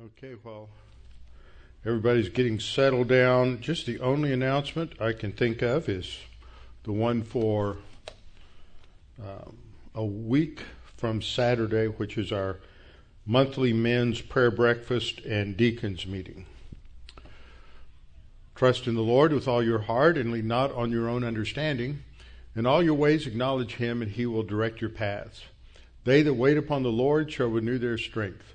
Okay, well, everybody's getting settled down. Just the only announcement I can think of is the one for um, a week from Saturday, which is our monthly men's prayer breakfast and deacons meeting. Trust in the Lord with all your heart and lean not on your own understanding. In all your ways acknowledge him, and he will direct your paths. They that wait upon the Lord shall renew their strength.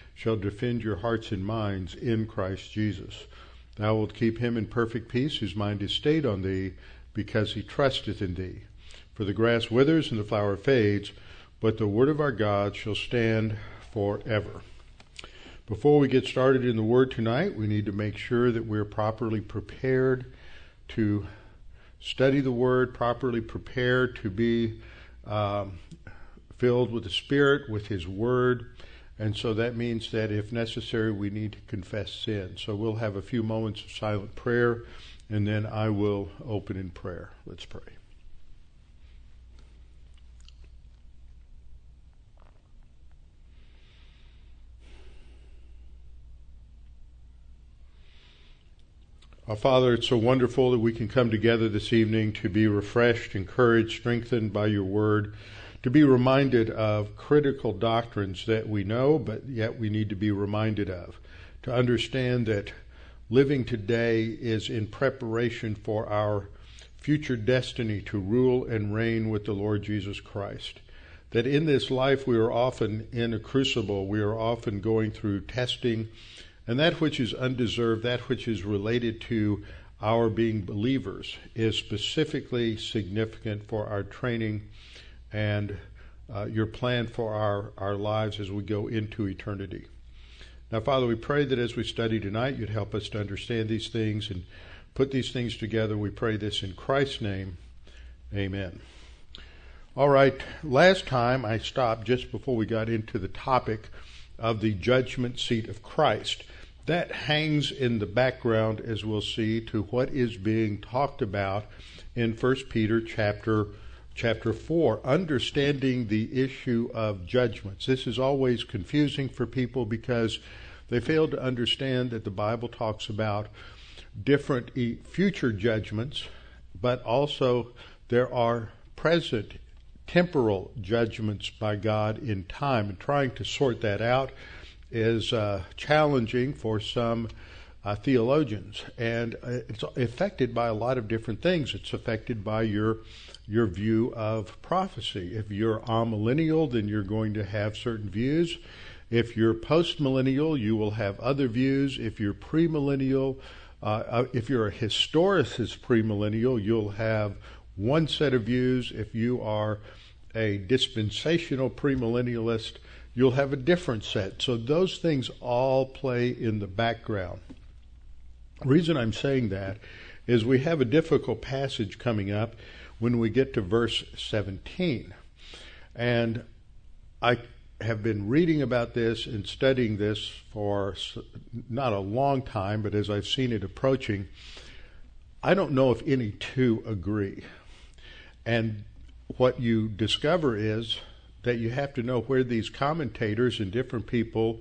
shall defend your hearts and minds in Christ Jesus. Thou wilt keep him in perfect peace whose mind is stayed on thee, because he trusteth in thee. For the grass withers and the flower fades, but the word of our God shall stand forever. Before we get started in the word tonight, we need to make sure that we're properly prepared to study the word, properly prepared to be um, filled with the Spirit, with His word and so that means that if necessary, we need to confess sin. So we'll have a few moments of silent prayer, and then I will open in prayer. Let's pray. Our Father, it's so wonderful that we can come together this evening to be refreshed, encouraged, strengthened by your word to be reminded of critical doctrines that we know, but yet we need to be reminded of. To understand that living today is in preparation for our future destiny to rule and reign with the Lord Jesus Christ. That in this life we are often in a crucible, we are often going through testing, and that which is undeserved, that which is related to our being believers, is specifically significant for our training and uh, your plan for our, our lives as we go into eternity. Now, Father, we pray that as we study tonight, you'd help us to understand these things and put these things together. We pray this in Christ's name. Amen. All right, last time I stopped just before we got into the topic of the judgment seat of Christ. That hangs in the background, as we'll see, to what is being talked about in 1 Peter chapter chapter 4, understanding the issue of judgments. This is always confusing for people because they fail to understand that the Bible talks about different future judgments, but also there are present temporal judgments by God in time. And trying to sort that out is uh, challenging for some uh, theologians. And uh, it's affected by a lot of different things. It's affected by your your view of prophecy. If you're amillennial, then you're going to have certain views. If you're postmillennial, you will have other views. If you're premillennial, uh, uh, if you're a historicist premillennial, you'll have one set of views. If you are a dispensational premillennialist, you'll have a different set. So those things all play in the background. The reason I'm saying that is we have a difficult passage coming up when we get to verse 17. And I have been reading about this and studying this for not a long time, but as I've seen it approaching, I don't know if any two agree. And what you discover is that you have to know where these commentators and different people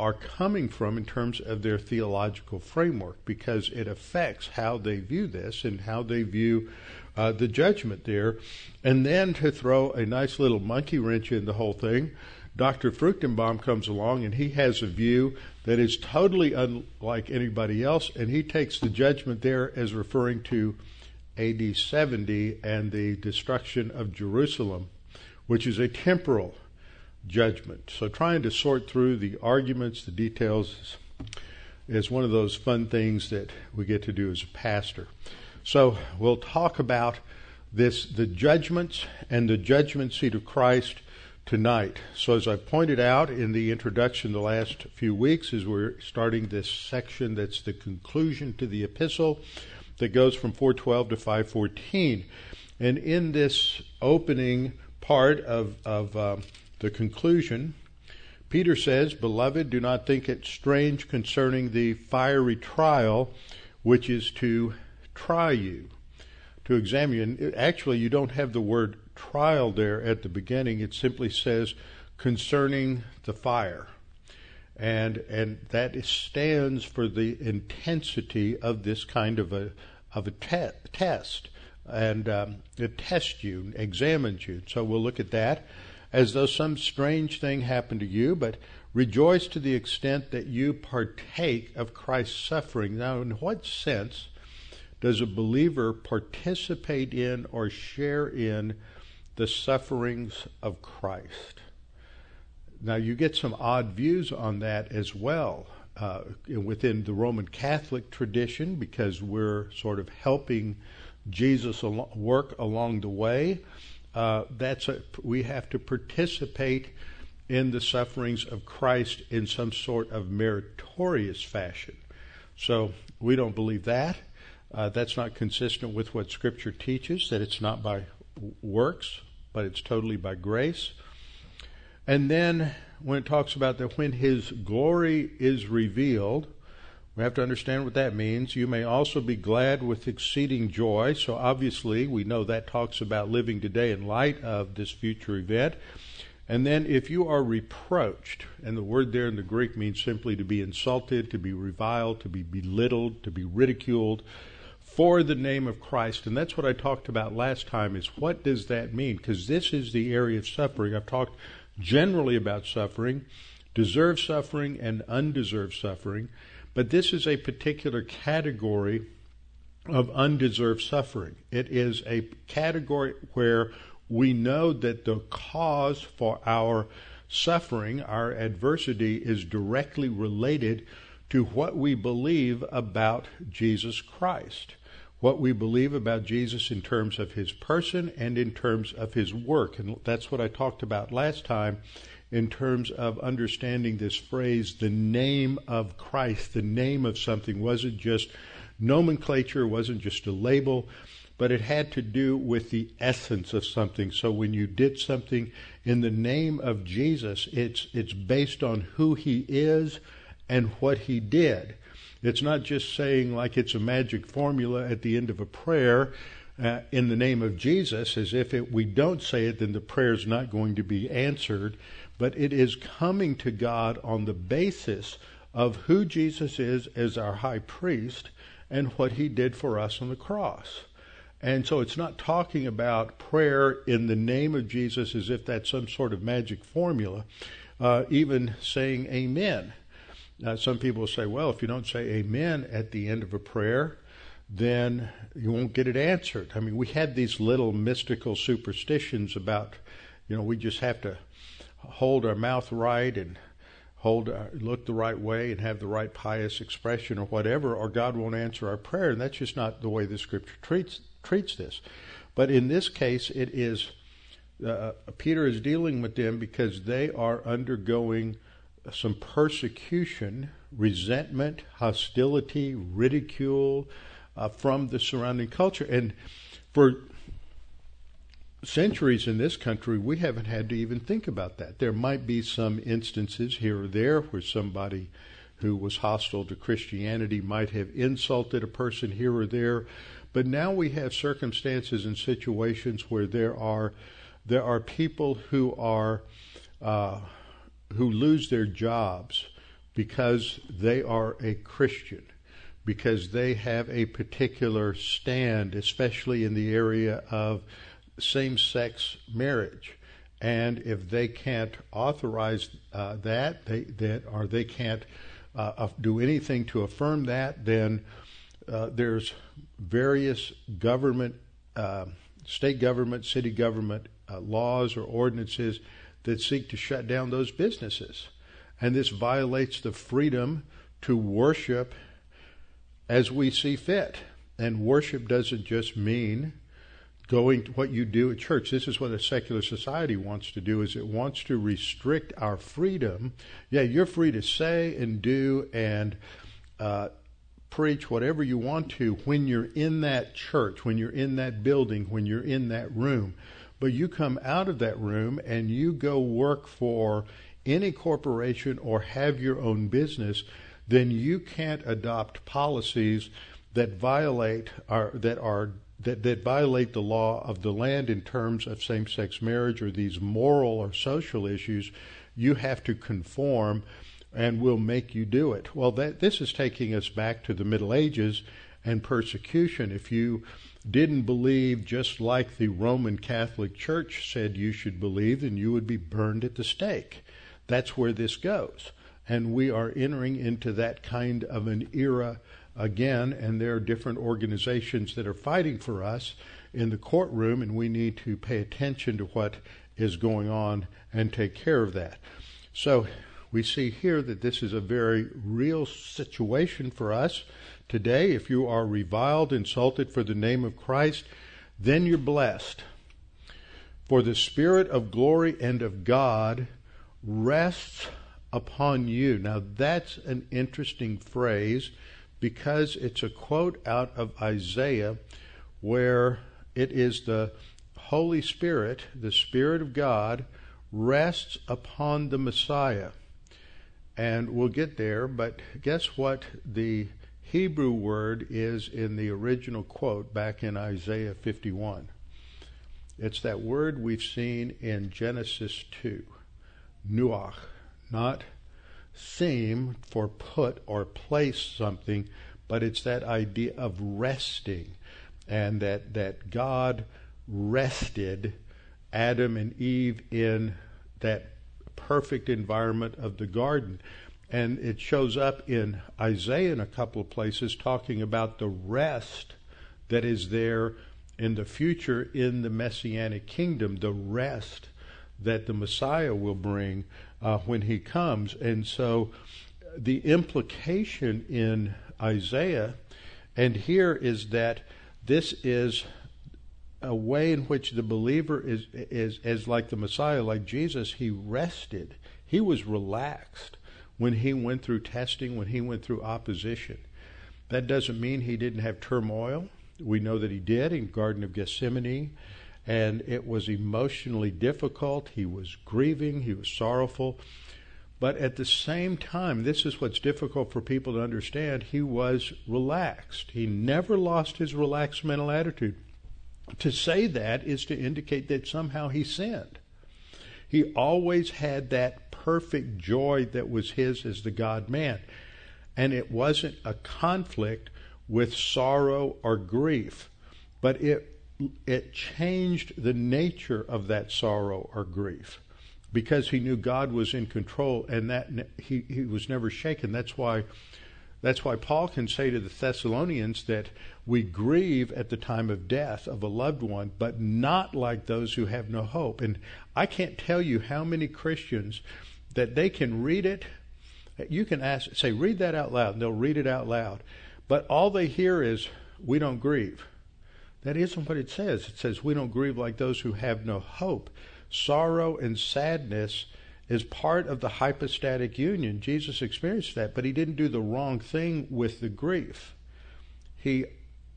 are coming from in terms of their theological framework because it affects how they view this and how they view uh, the judgment there. And then to throw a nice little monkey wrench in the whole thing, Dr. Fruchtenbaum comes along and he has a view that is totally unlike anybody else, and he takes the judgment there as referring to AD 70 and the destruction of Jerusalem, which is a temporal judgment. So trying to sort through the arguments, the details, is one of those fun things that we get to do as a pastor. So we'll talk about this the judgments and the judgment seat of Christ tonight. So, as I pointed out in the introduction the last few weeks, as we're starting this section that's the conclusion to the epistle that goes from 412 to 514. And in this opening part of, of uh, the conclusion, Peter says, Beloved, do not think it strange concerning the fiery trial which is to try you, to examine you. Actually, you don't have the word trial there at the beginning. It simply says concerning the fire. And, and that stands for the intensity of this kind of a, of a te- test. And um, it tests you, examines you. So we'll look at that as though some strange thing happened to you, but rejoice to the extent that you partake of Christ's suffering. Now, in what sense does a believer participate in or share in the sufferings of Christ. Now, you get some odd views on that as well uh, within the Roman Catholic tradition because we're sort of helping Jesus al- work along the way. Uh, that's a, we have to participate in the sufferings of Christ in some sort of meritorious fashion. So we don't believe that. Uh, that's not consistent with what Scripture teaches, that it's not by works, but it's totally by grace. And then when it talks about that when his glory is revealed, we have to understand what that means. You may also be glad with exceeding joy. So obviously, we know that talks about living today in light of this future event. And then if you are reproached, and the word there in the Greek means simply to be insulted, to be reviled, to be belittled, to be ridiculed, for the name of Christ. And that's what I talked about last time is what does that mean? Because this is the area of suffering. I've talked generally about suffering, deserved suffering and undeserved suffering, but this is a particular category of undeserved suffering. It is a category where we know that the cause for our suffering, our adversity, is directly related to what we believe about Jesus Christ what we believe about Jesus in terms of his person and in terms of his work. And that's what I talked about last time in terms of understanding this phrase, the name of Christ. The name of something wasn't just nomenclature, wasn't just a label, but it had to do with the essence of something. So when you did something in the name of Jesus, it's, it's based on who he is and what he did. It's not just saying like it's a magic formula at the end of a prayer uh, in the name of Jesus, as if it, we don't say it, then the prayer is not going to be answered. But it is coming to God on the basis of who Jesus is as our high priest and what he did for us on the cross. And so it's not talking about prayer in the name of Jesus as if that's some sort of magic formula, uh, even saying amen. Now, some people say, well, if you don't say amen at the end of a prayer, then you won't get it answered. I mean, we had these little mystical superstitions about, you know, we just have to hold our mouth right and hold our, look the right way and have the right pious expression or whatever, or God won't answer our prayer. And that's just not the way the Scripture treats treats this. But in this case, it is uh, Peter is dealing with them because they are undergoing some persecution, resentment, hostility, ridicule uh, from the surrounding culture. And for centuries in this country, we haven't had to even think about that. There might be some instances here or there where somebody who was hostile to Christianity might have insulted a person here or there, but now we have circumstances and situations where there are there are people who are uh, who lose their jobs because they are a Christian, because they have a particular stand, especially in the area of same sex marriage. And if they can't authorize uh, that, they, that, or they can't uh, do anything to affirm that, then uh, there's various government, uh, state government, city government uh, laws or ordinances that seek to shut down those businesses. And this violates the freedom to worship as we see fit. And worship doesn't just mean going to what you do at church. This is what a secular society wants to do is it wants to restrict our freedom. Yeah, you're free to say and do and uh, preach whatever you want to when you're in that church, when you're in that building, when you're in that room. But you come out of that room and you go work for any corporation or have your own business, then you can't adopt policies that violate our that are that, that violate the law of the land in terms of same sex marriage or these moral or social issues, you have to conform and we'll make you do it. Well, that, this is taking us back to the Middle Ages and persecution. If you didn't believe just like the Roman Catholic Church said you should believe, then you would be burned at the stake. That's where this goes. And we are entering into that kind of an era again, and there are different organizations that are fighting for us in the courtroom, and we need to pay attention to what is going on and take care of that. So we see here that this is a very real situation for us today. If you are reviled, insulted for the name of Christ, then you're blessed. For the Spirit of glory and of God rests upon you. Now, that's an interesting phrase because it's a quote out of Isaiah where it is the Holy Spirit, the Spirit of God, rests upon the Messiah. And we'll get there, but guess what the Hebrew word is in the original quote back in Isaiah 51? It's that word we've seen in Genesis 2, nuach, not seem for put or place something, but it's that idea of resting and that, that God rested Adam and Eve in that perfect environment of the garden. And it shows up in Isaiah in a couple of places talking about the rest that is there in the future in the messianic kingdom, the rest that the Messiah will bring uh, when he comes. And so the implication in Isaiah and here is that this is a way in which the believer is is as like the Messiah, like Jesus, he rested. He was relaxed when he went through testing, when he went through opposition. That doesn't mean he didn't have turmoil. We know that he did in Garden of Gethsemane and it was emotionally difficult. He was grieving, he was sorrowful. But at the same time, this is what's difficult for people to understand. He was relaxed. He never lost his relaxed mental attitude. To say that is to indicate that somehow he sinned. He always had that perfect joy that was his as the God man. And it wasn't a conflict with sorrow or grief, but it it changed the nature of that sorrow or grief because he knew God was in control and that he, he was never shaken. That's why that's why Paul can say to the Thessalonians that we grieve at the time of death of a loved one, but not like those who have no hope. And I can't tell you how many Christians that they can read it. You can ask, say, read that out loud, and they'll read it out loud. But all they hear is, we don't grieve. That isn't what it says. It says we don't grieve like those who have no hope. Sorrow and sadness is part of the hypostatic union. Jesus experienced that, but he didn't do the wrong thing with the grief. He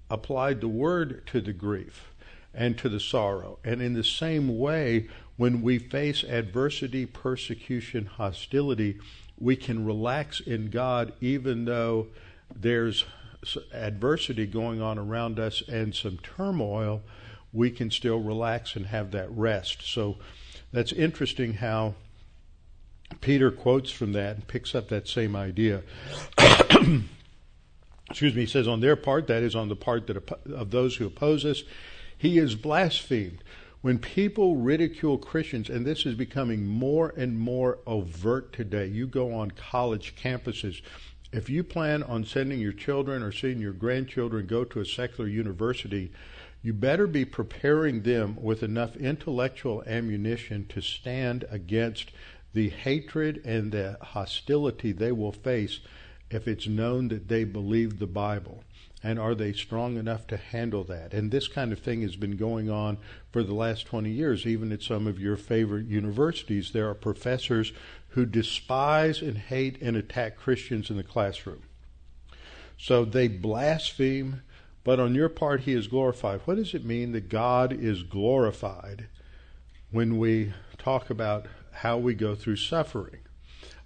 applied the word to the grief and to the sorrow. And in the same way, when we face adversity, persecution, hostility, we can relax in God even though there's adversity going on around us and some turmoil, we can still relax and have that rest. So that's interesting how Peter quotes from that and picks up that same idea. Excuse me, he says, on their part, that is on the part that of those who oppose us, he is blasphemed. When people ridicule Christians, and this is becoming more and more overt today, you go on college campuses, if you plan on sending your children or seeing your grandchildren go to a secular university, you better be preparing them with enough intellectual ammunition to stand against the hatred and the hostility they will face if it's known that they believe the Bible? And are they strong enough to handle that? And this kind of thing has been going on for the last 20 years. Even at some of your favorite universities, there are professors who despise and hate and attack Christians in the classroom. So they blaspheme, but on your part, he is glorified. What does it mean that God is glorified when we talk about how we go through suffering?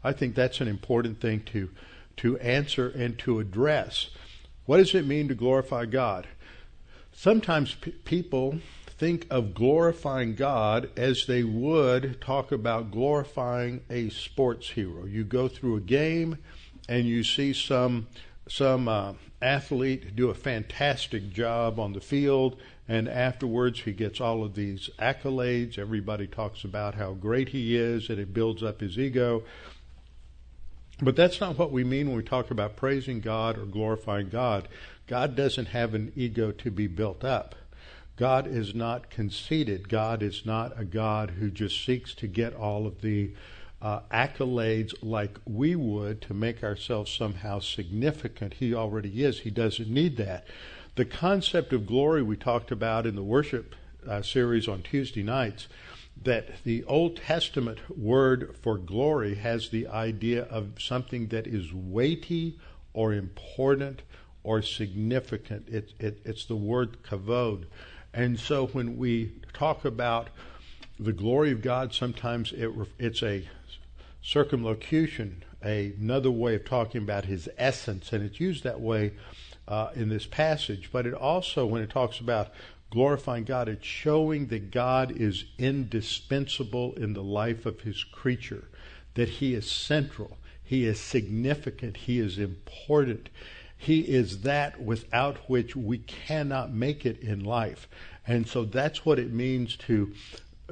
I think that's an important thing to, to answer and to address. What does it mean to glorify God? Sometimes p- people think of glorifying God as they would talk about glorifying a sports hero. You go through a game and you see some some uh, athlete do a fantastic job on the field, and afterwards he gets all of these accolades. Everybody talks about how great he is, and it builds up his ego. But that's not what we mean when we talk about praising God or glorifying God. God doesn't have an ego to be built up. God is not conceited. God is not a God who just seeks to get all of the uh, accolades like we would to make ourselves somehow significant. He already is. He doesn't need that. The concept of glory we talked about in the worship uh, series on Tuesday nights that the Old Testament word for glory has the idea of something that is weighty or important or significant. It, it, it's the word kavod. And so when we talk about the glory of God, sometimes it, it's a circumlocution, a, another way of talking about his essence, and it's used that way uh, in this passage. But it also, when it talks about glorifying God, it's showing that God is indispensable in the life of his creature, that he is central, he is significant, he is important. He is that without which we cannot make it in life. And so that's what it means to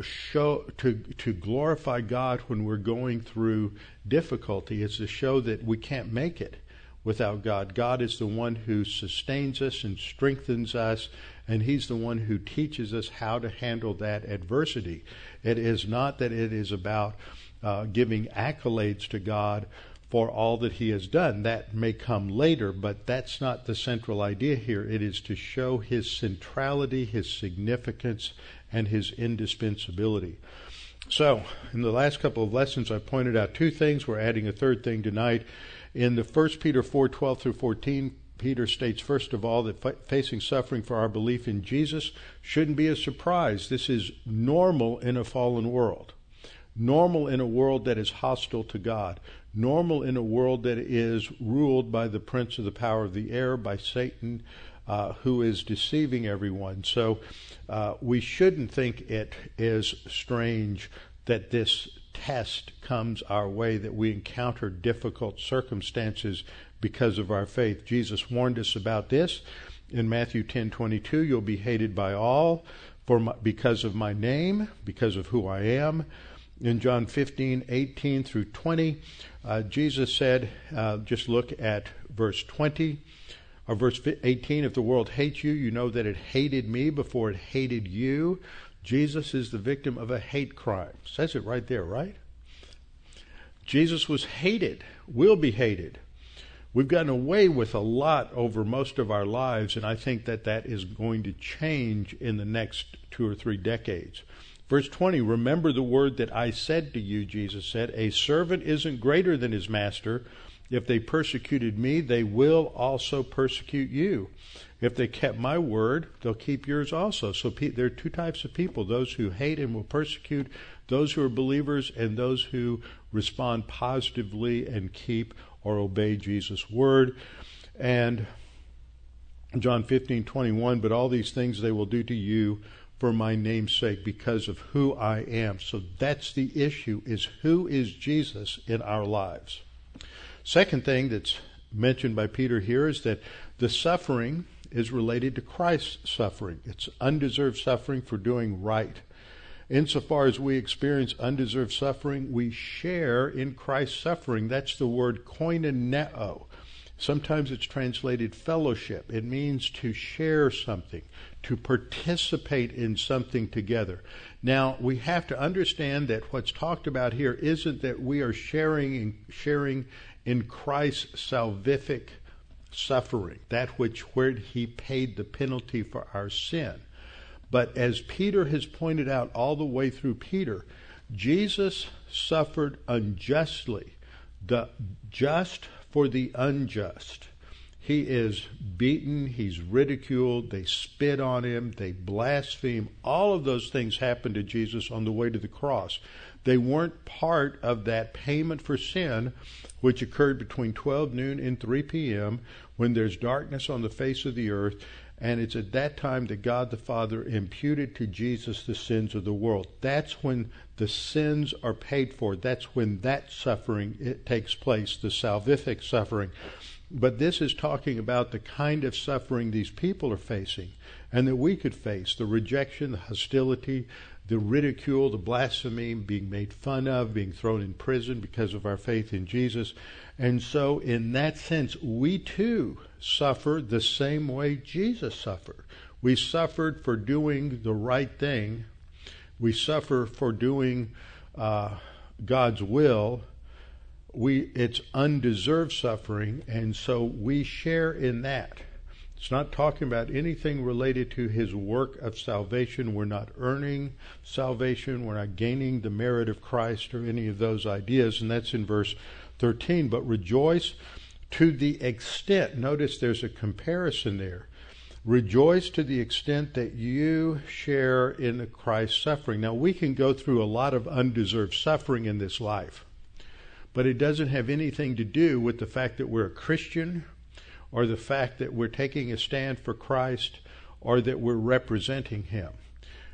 show to to glorify God when we're going through difficulty is to show that we can't make it without God. God is the one who sustains us and strengthens us and He's the one who teaches us how to handle that adversity. It is not that it is about uh, giving accolades to God for all that He has done. That may come later, but that's not the central idea here. It is to show His centrality, His significance, and His indispensability. So, in the last couple of lessons, I pointed out two things. We're adding a third thing tonight. In the 1 Peter 4 12 through 14, Peter states, first of all, that facing suffering for our belief in Jesus shouldn't be a surprise. This is normal in a fallen world, normal in a world that is hostile to God, normal in a world that is ruled by the prince of the power of the air, by Satan, uh, who is deceiving everyone. So uh, we shouldn't think it is strange that this test comes our way, that we encounter difficult circumstances because of our faith. Jesus warned us about this in Matthew 10:22, you'll be hated by all for my, because of my name, because of who I am. In John 15:18 through 20, uh, Jesus said, uh, just look at verse 20 or verse 18, if the world hates you, you know that it hated me before it hated you. Jesus is the victim of a hate crime. Says it right there, right? Jesus was hated, will be hated. We've gotten away with a lot over most of our lives, and I think that that is going to change in the next two or three decades. Verse 20, remember the word that I said to you, Jesus said, a servant isn't greater than his master. If they persecuted me, they will also persecute you. If they kept my word, they'll keep yours also. So there are two types of people those who hate and will persecute, those who are believers, and those who respond positively and keep or obey Jesus' word. And John 15, 21, but all these things they will do to you for my name's sake because of who I am. So that's the issue is who is Jesus in our lives? Second thing that's mentioned by Peter here is that the suffering is related to Christ's suffering. It's undeserved suffering for doing right. Insofar as we experience undeserved suffering, we share in Christ's suffering. That's the word koinoneo. Sometimes it's translated fellowship. It means to share something, to participate in something together. Now, we have to understand that what's talked about here isn't that we are sharing sharing in Christ's salvific suffering, that which where he paid the penalty for our sin. But as Peter has pointed out all the way through Peter, Jesus suffered unjustly, the just for the unjust. He is beaten, he's ridiculed, they spit on him, they blaspheme. All of those things happened to Jesus on the way to the cross. They weren't part of that payment for sin, which occurred between 12 noon and 3 p.m., when there's darkness on the face of the earth. And it's at that time that God the Father imputed to Jesus the sins of the world. That's when the sins are paid for. That's when that suffering it takes place, the salvific suffering. But this is talking about the kind of suffering these people are facing and that we could face the rejection, the hostility, the ridicule, the blasphemy, being made fun of, being thrown in prison because of our faith in Jesus. And so, in that sense, we too suffer the same way Jesus suffered. We suffered for doing the right thing, we suffer for doing uh, God's will. We, it's undeserved suffering, and so we share in that. It's not talking about anything related to his work of salvation. We're not earning salvation. We're not gaining the merit of Christ or any of those ideas. And that's in verse 13. But rejoice to the extent, notice there's a comparison there. Rejoice to the extent that you share in Christ's suffering. Now, we can go through a lot of undeserved suffering in this life, but it doesn't have anything to do with the fact that we're a Christian or the fact that we're taking a stand for Christ or that we're representing Him.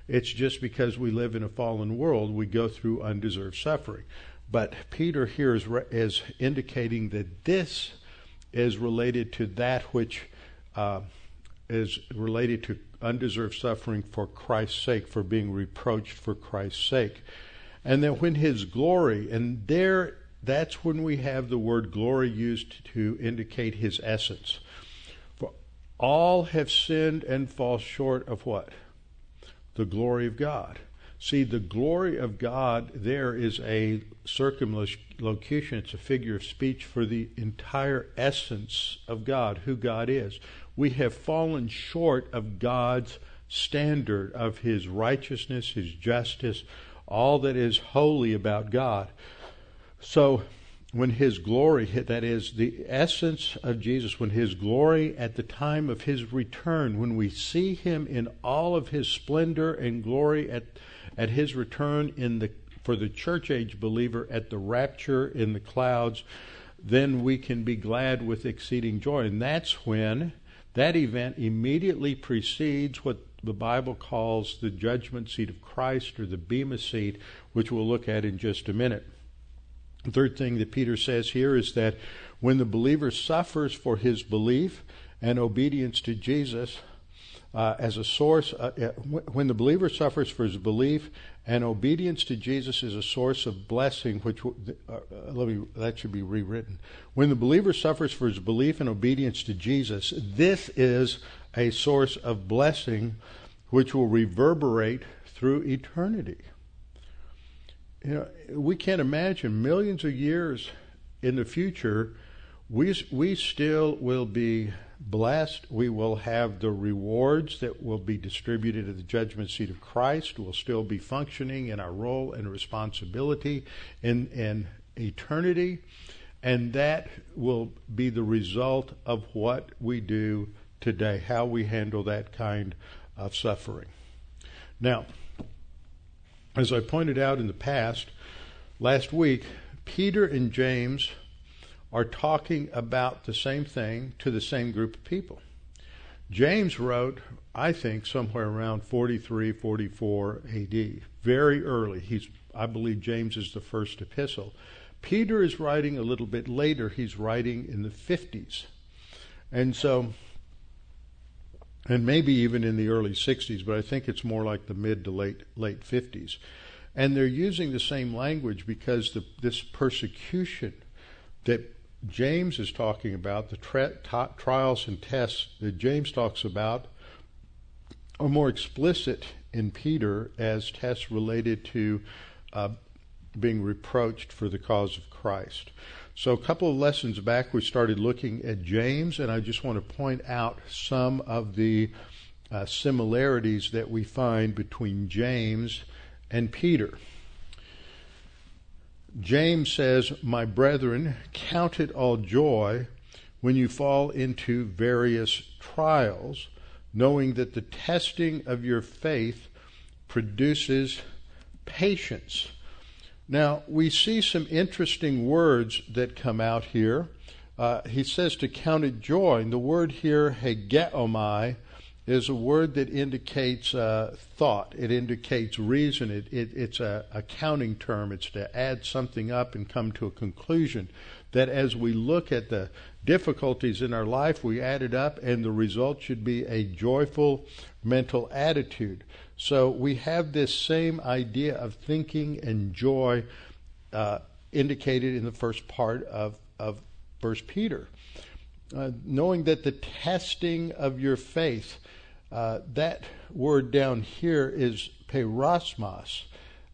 It's just because we live in a fallen world, we go through undeserved suffering. But Peter here is, is indicating that this is related to that which uh, is related to undeserved suffering for Christ's sake, for being reproached for Christ's sake. And then when his glory, and there that's when we have the word glory used to indicate his essence. For all have sinned and fall short of what? The glory of God. See, the glory of God there is a circumlocution, it's a figure of speech for the entire essence of God, who God is. We have fallen short of God's standard, of His righteousness, His justice, all that is holy about God. So when his glory, that is the essence of Jesus, when his glory at the time of his return, when we see him in all of his splendor and glory at, at his return in the, for the church age believer at the rapture in the clouds, then we can be glad with exceeding joy. And that's when that event immediately precedes what the Bible calls the judgment seat of Christ or the Bema seat, which we'll look at in just a minute. The third thing that Peter says here is that when the believer suffers for his belief and obedience to Jesus uh, as a source, uh, uh when the believer suffers for his belief and obedience to Jesus is a source of blessing, which uh, uh, let me that should be rewritten. When the believer suffers for his belief and obedience to Jesus, this is a source of blessing, which will reverberate through eternity you know, we can't imagine millions of years in the future, we, we still will be blessed. We will have the rewards that will be distributed at the judgment seat of Christ. We'll still be functioning in our role and responsibility in, in eternity. And that will be the result of what we do today, how we handle that kind of suffering. Now, as I pointed out in the past, last week, Peter and James are talking about the same thing to the same group of people. James wrote, I think, somewhere around 43, 44 AD, very early. He's, I believe James is the first epistle. Peter is writing a little bit later. He's writing in the 50s. And so and maybe even in the early 60s, but I think it's more like the mid to late late 50s. And they're using the same language because the, this persecution that James is talking about, the tra- t- trials and tests that James talks about, are more explicit in Peter as tests related to uh, being reproached for the cause of Christ. So, a couple of lessons back, we started looking at James, and I just want to point out some of the uh, similarities that we find between James and Peter. James says, My brethren, count it all joy when you fall into various trials, knowing that the testing of your faith produces patience. Now, we see some interesting words that come out here. Uh, he says to count it joy, and the word here, hegeomai, is a word that indicates uh, thought. It indicates reason. It, it, it's a, a counting term. It's to add something up and come to a conclusion. That as we look at the difficulties in our life, we add it up, and the result should be a joyful mental attitude. So we have this same idea of thinking and joy uh, indicated in the first part of, of First Peter. Uh, knowing that the testing of your faith uh, that word down here is peirasmos,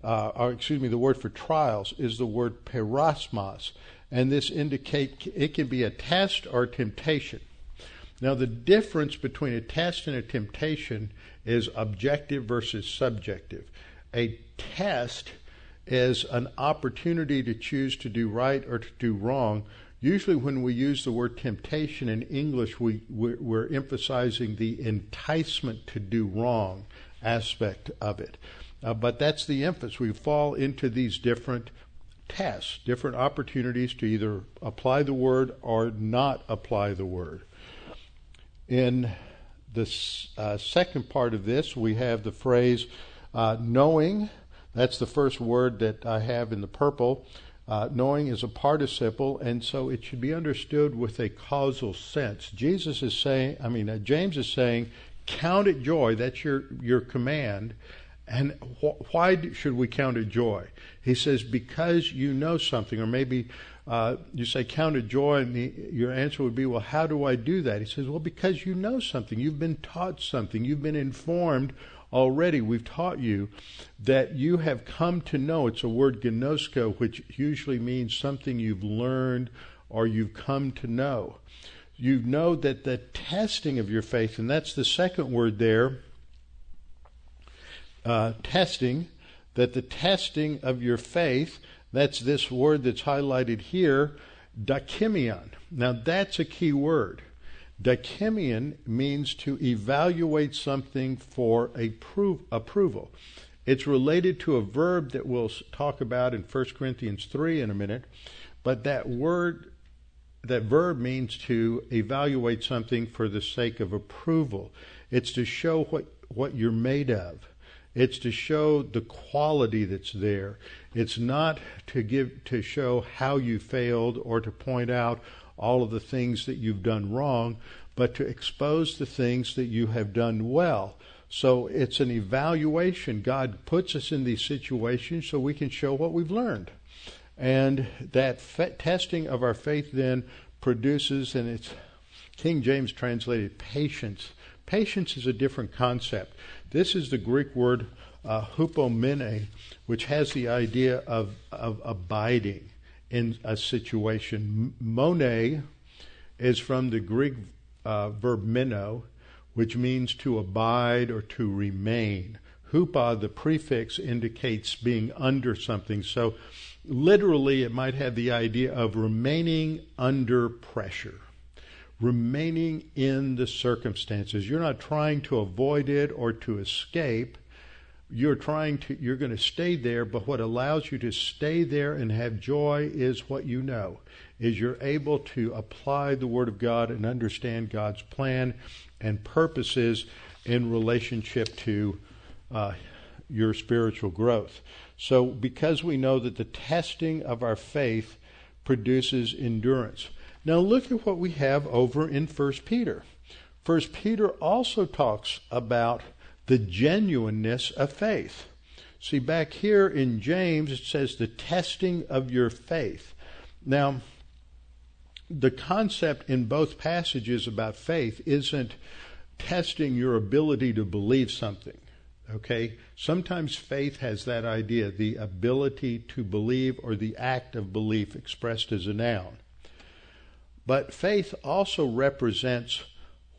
uh, or excuse me, the word for trials is the word peirasmos, and this indicate it can be a test or temptation. Now, the difference between a test and a temptation is objective versus subjective. A test is an opportunity to choose to do right or to do wrong, Usually, when we use the word temptation in English, we, we're, emphasizing the enticement to do wrong aspect of it. Uh, but that's the emphasis. We fall into these different tests, different opportunities to either apply the word or not apply the word. In the uh, second part of this, we have the phrase uh, knowing. That's the first word that I have in the purple. Uh, knowing is a participle, and so it should be understood with a causal sense. Jesus is saying, I mean, uh, James is saying, count it joy. That's your your command. And wh- why should we count it joy? He says, because you know something, or maybe uh, you say count it joy, and the, your answer would be, well, how do I do that? He says, well, because you know something, you've been taught something, you've been informed already we've taught you that you have come to know. It's a word gnosko, which usually means something you've learned or you've come to know. You know that the testing of your faith, and that's the second word there, uh, testing, that the testing of your faith, that's this word that's highlighted here, dokimion. Now that's a key word. Dokimion means to evaluate something for appro- approval. It's related to a verb that we'll talk about in 1 Corinthians 3 in a minute, but that word, that verb means to evaluate something for the sake of approval. It's to show what, what you're made of. It's to show the quality that's there. It's not to give to show how you failed or to point out all of the things that you've done wrong, but to expose the things that you have done well. So it's an evaluation. God puts us in these situations so we can show what we've learned. And that fe- testing of our faith then produces, and it's King James translated patience. Patience is a different concept. This is the Greek word uh, hupomene, which has the idea of, of abiding in a situation. Mone is from the Greek uh, verb meno, which means to abide or to remain. Hupa, the prefix, indicates being under something. So literally, it might have the idea of remaining under pressure, remaining in the circumstances. You're not trying to avoid it or to escape you're trying to you're going to stay there but what allows you to stay there and have joy is what you know is you're able to apply the word of god and understand god's plan and purposes in relationship to uh, your spiritual growth so because we know that the testing of our faith produces endurance now look at what we have over in first peter first peter also talks about the genuineness of faith. See, back here in James, it says the testing of your faith. Now, the concept in both passages about faith isn't testing your ability to believe something. Okay? Sometimes faith has that idea, the ability to believe or the act of belief expressed as a noun. But faith also represents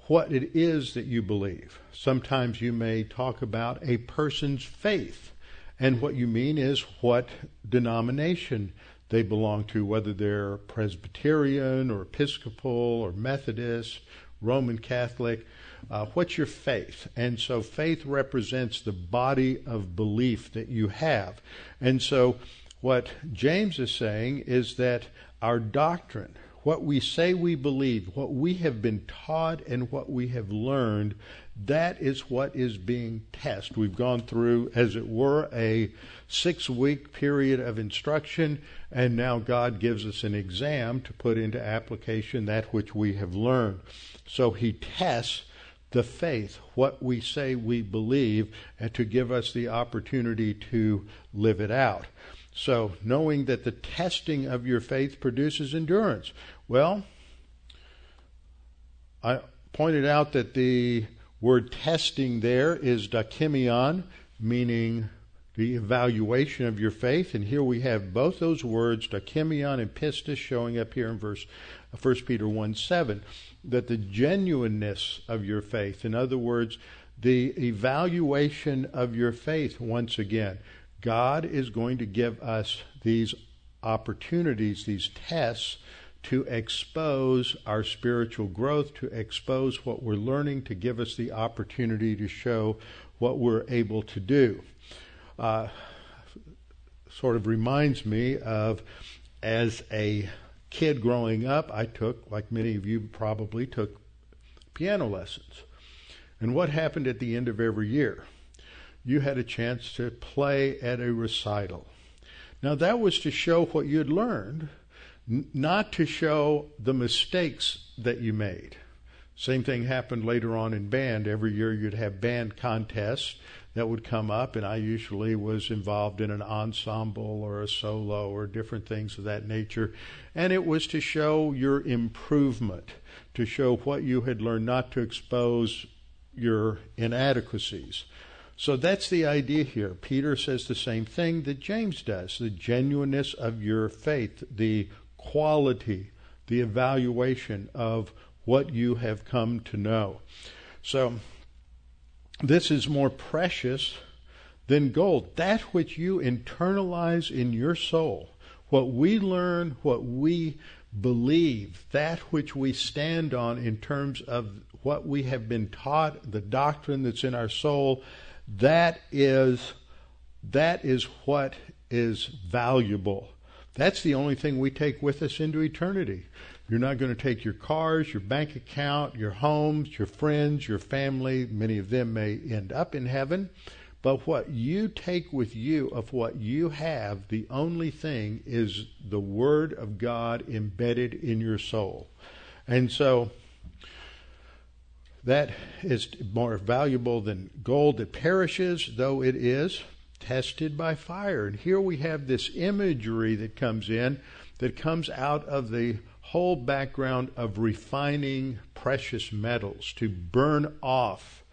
what it is that you believe. Sometimes you may talk about a person's faith, and what you mean is what denomination they belong to, whether they're Presbyterian or Episcopal or Methodist, Roman Catholic. Uh, what's your faith? And so faith represents the body of belief that you have. And so what James is saying is that our doctrine, what we say we believe, what we have been taught, and what we have learned, that is what is being tested. We've gone through, as it were, a six week period of instruction, and now God gives us an exam to put into application that which we have learned. So He tests the faith, what we say we believe, and to give us the opportunity to live it out. So, knowing that the testing of your faith produces endurance. Well, I pointed out that the word testing there is dokimion, meaning the evaluation of your faith. And here we have both those words, dokimion and pistis, showing up here in verse uh, 1 Peter 1 7, that the genuineness of your faith, in other words, the evaluation of your faith, once again, God is going to give us these opportunities, these tests, to expose our spiritual growth, to expose what we're learning, to give us the opportunity to show what we're able to do. Uh, sort of reminds me of as a kid growing up, I took, like many of you probably, took piano lessons. And what happened at the end of every year? You had a chance to play at a recital. Now, that was to show what you had learned, n- not to show the mistakes that you made. Same thing happened later on in band. Every year you'd have band contests that would come up, and I usually was involved in an ensemble or a solo or different things of that nature. And it was to show your improvement, to show what you had learned, not to expose your inadequacies. So that's the idea here. Peter says the same thing that James does the genuineness of your faith, the quality, the evaluation of what you have come to know. So this is more precious than gold. That which you internalize in your soul, what we learn, what we believe, that which we stand on in terms of what we have been taught, the doctrine that's in our soul, that is that is what is valuable. That's the only thing we take with us into eternity. You're not going to take your cars, your bank account, your homes, your friends, your family. Many of them may end up in heaven. But what you take with you of what you have, the only thing is the Word of God embedded in your soul. And so that is more valuable than gold that perishes, though it is tested by fire. And here we have this imagery that comes in that comes out of the whole background of refining precious metals to burn off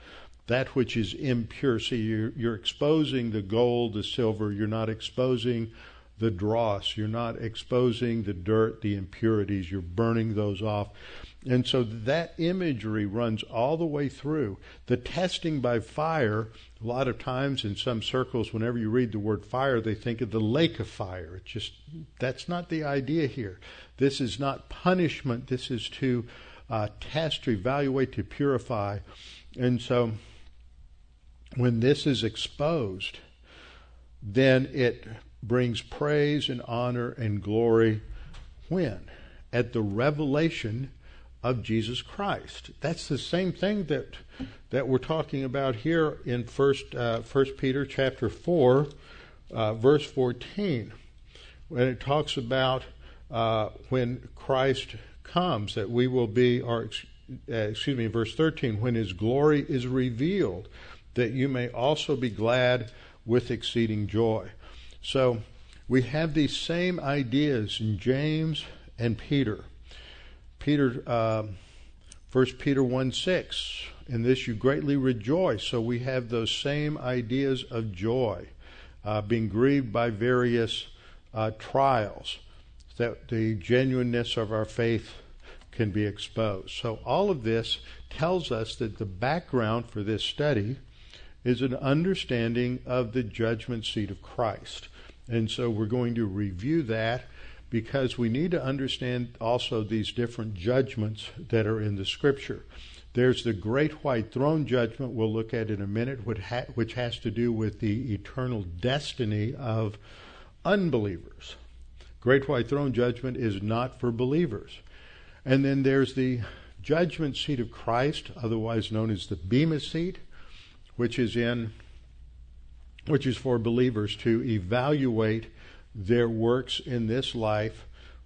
that which is impure. See, you're, you're exposing the gold, the silver, you're not exposing the dross, you're not exposing the dirt, the impurities, you're burning those off. And so that imagery runs all the way through. The testing by fire, a lot of times in some circles, whenever you read the word fire, they think of the lake of fire. It's just, that's not the idea here. This is not punishment. This is to uh, test, to evaluate, to purify. And so when this is exposed, then it brings praise and honor and glory when? At the revelation of Jesus Christ. That's the same thing that that we're talking about here in First uh, First Peter chapter four, uh, verse fourteen, when it talks about uh, when Christ comes that we will be, or uh, excuse me, verse thirteen, when His glory is revealed, that you may also be glad with exceeding joy. So we have these same ideas in James and Peter. Peter, uh, 1 Peter 1 6, In this you greatly rejoice. So we have those same ideas of joy, uh, being grieved by various uh, trials, that the genuineness of our faith can be exposed. So all of this tells us that the background for this study is an understanding of the judgment seat of Christ. And so we're going to review that because we need to understand also these different judgments that are in the scripture. There's the great white throne judgment we'll look at in a minute, which has to do with the eternal destiny of unbelievers. Great white throne judgment is not for believers. And then there's the judgment seat of Christ, otherwise known as the Bema seat, which is in which is for believers to evaluate their works in this life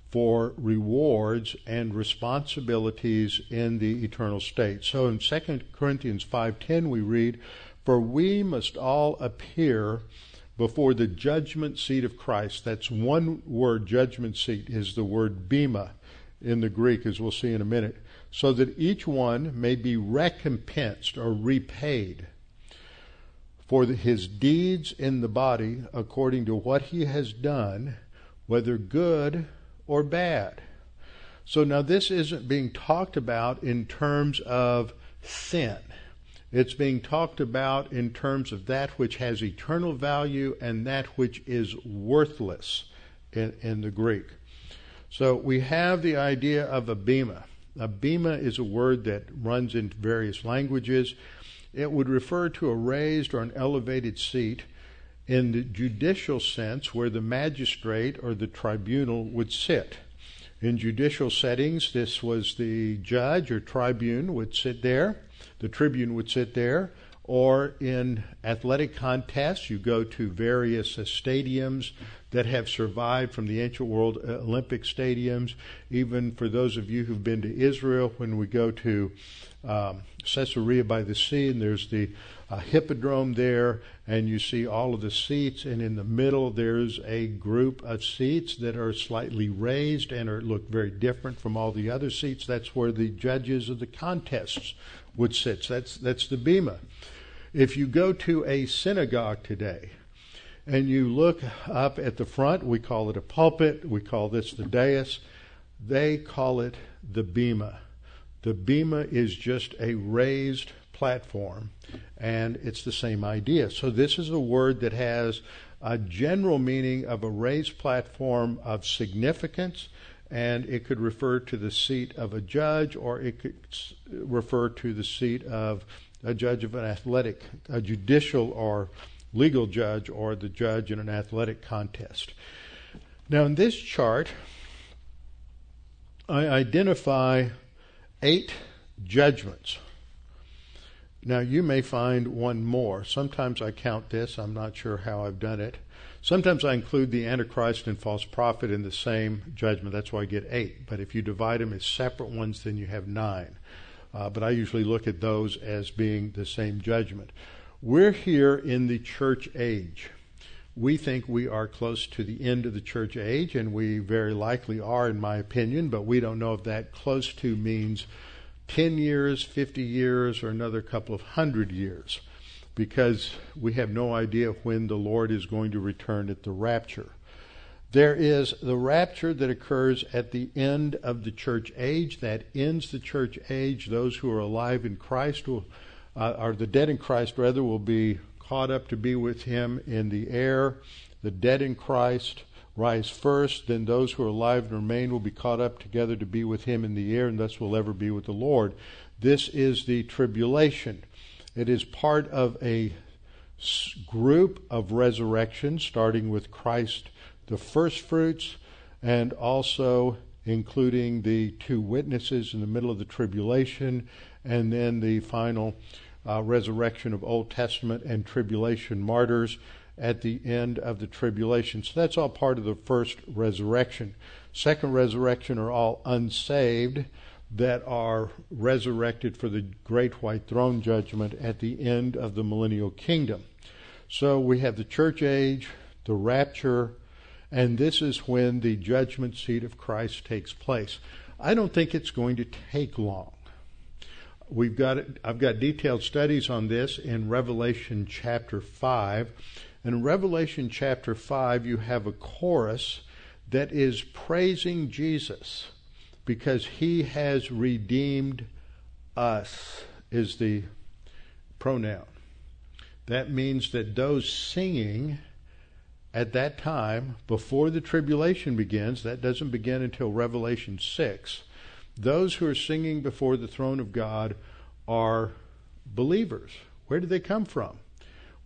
for rewards and responsibilities in the eternal state. So in 2 Corinthians 5:10 we read, "For we must all appear before the judgment seat of Christ." That's one word judgment seat is the word bema in the Greek as we'll see in a minute, so that each one may be recompensed or repaid for his deeds in the body according to what he has done, whether good or bad. So now this isn't being talked about in terms of sin. It's being talked about in terms of that which has eternal value and that which is worthless in, in the Greek. So we have the idea of a bema. A bema is a word that runs in various languages. It would refer to a raised or an elevated seat in the judicial sense where the magistrate or the tribunal would sit. In judicial settings, this was the judge or tribune would sit there, the tribune would sit there, or in athletic contests, you go to various uh, stadiums that have survived from the ancient world, uh, Olympic stadiums. Even for those of you who've been to Israel, when we go to um, Caesarea by the sea, and there's the uh, hippodrome there, and you see all of the seats, and in the middle there's a group of seats that are slightly raised and are look very different from all the other seats. That's where the judges of the contests would sit. So that's that's the bema. If you go to a synagogue today and you look up at the front, we call it a pulpit, we call this the dais, they call it the bema. The bema is just a raised platform, and it's the same idea. So, this is a word that has a general meaning of a raised platform of significance, and it could refer to the seat of a judge, or it could refer to the seat of a judge of an athletic, a judicial or legal judge, or the judge in an athletic contest. Now, in this chart, I identify eight judgments. Now, you may find one more. Sometimes I count this. I'm not sure how I've done it. Sometimes I include the Antichrist and false prophet in the same judgment. That's why I get eight. But if you divide them as separate ones, then you have nine uh, but I usually look at those as being the same judgment. We're here in the church age. We think we are close to the end of the church age, and we very likely are, in my opinion, but we don't know if that close to means 10 years, 50 years, or another couple of hundred years, because we have no idea when the Lord is going to return at the rapture. There is the rapture that occurs at the end of the church age. That ends the church age. Those who are alive in Christ will, uh, are the dead in Christ rather, will be caught up to be with Him in the air. The dead in Christ rise first. Then those who are alive and remain will be caught up together to be with Him in the air, and thus will ever be with the Lord. This is the tribulation. It is part of a group of resurrection, starting with Christ the first fruits and also including the two witnesses in the middle of the tribulation and then the final uh, resurrection of Old Testament and tribulation martyrs at the end of the tribulation. So that's all part of the first resurrection. Second resurrection are all unsaved that are resurrected for the great white throne judgment at the end of the millennial kingdom. So we have the church age, the rapture, and this is when the judgment seat of Christ takes place. I don't think it's going to take long. We've got I've got detailed studies on this in Revelation chapter five. And in Revelation chapter five, you have a chorus that is praising Jesus because he has redeemed us is the pronoun. That means that those singing at that time, before the tribulation begins, that doesn't begin until Revelation 6, those who are singing before the throne of God are believers. Where did they come from?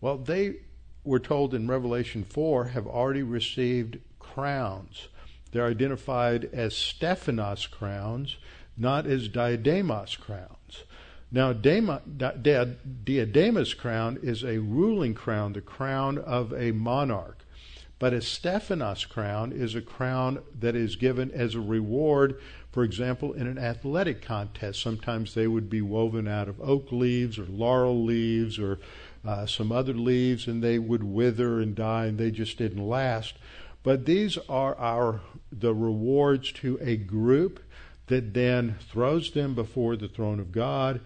Well, they were told in Revelation 4 have already received crowns. They're identified as Stephanos crowns, not as diademos crowns. Now, diademus crown is a ruling crown, the crown of a monarch. But a Stephanos crown is a crown that is given as a reward, for example, in an athletic contest. Sometimes they would be woven out of oak leaves or laurel leaves or uh, some other leaves, and they would wither and die, and they just didn't last. But these are our the rewards to a group that then throws them before the throne of God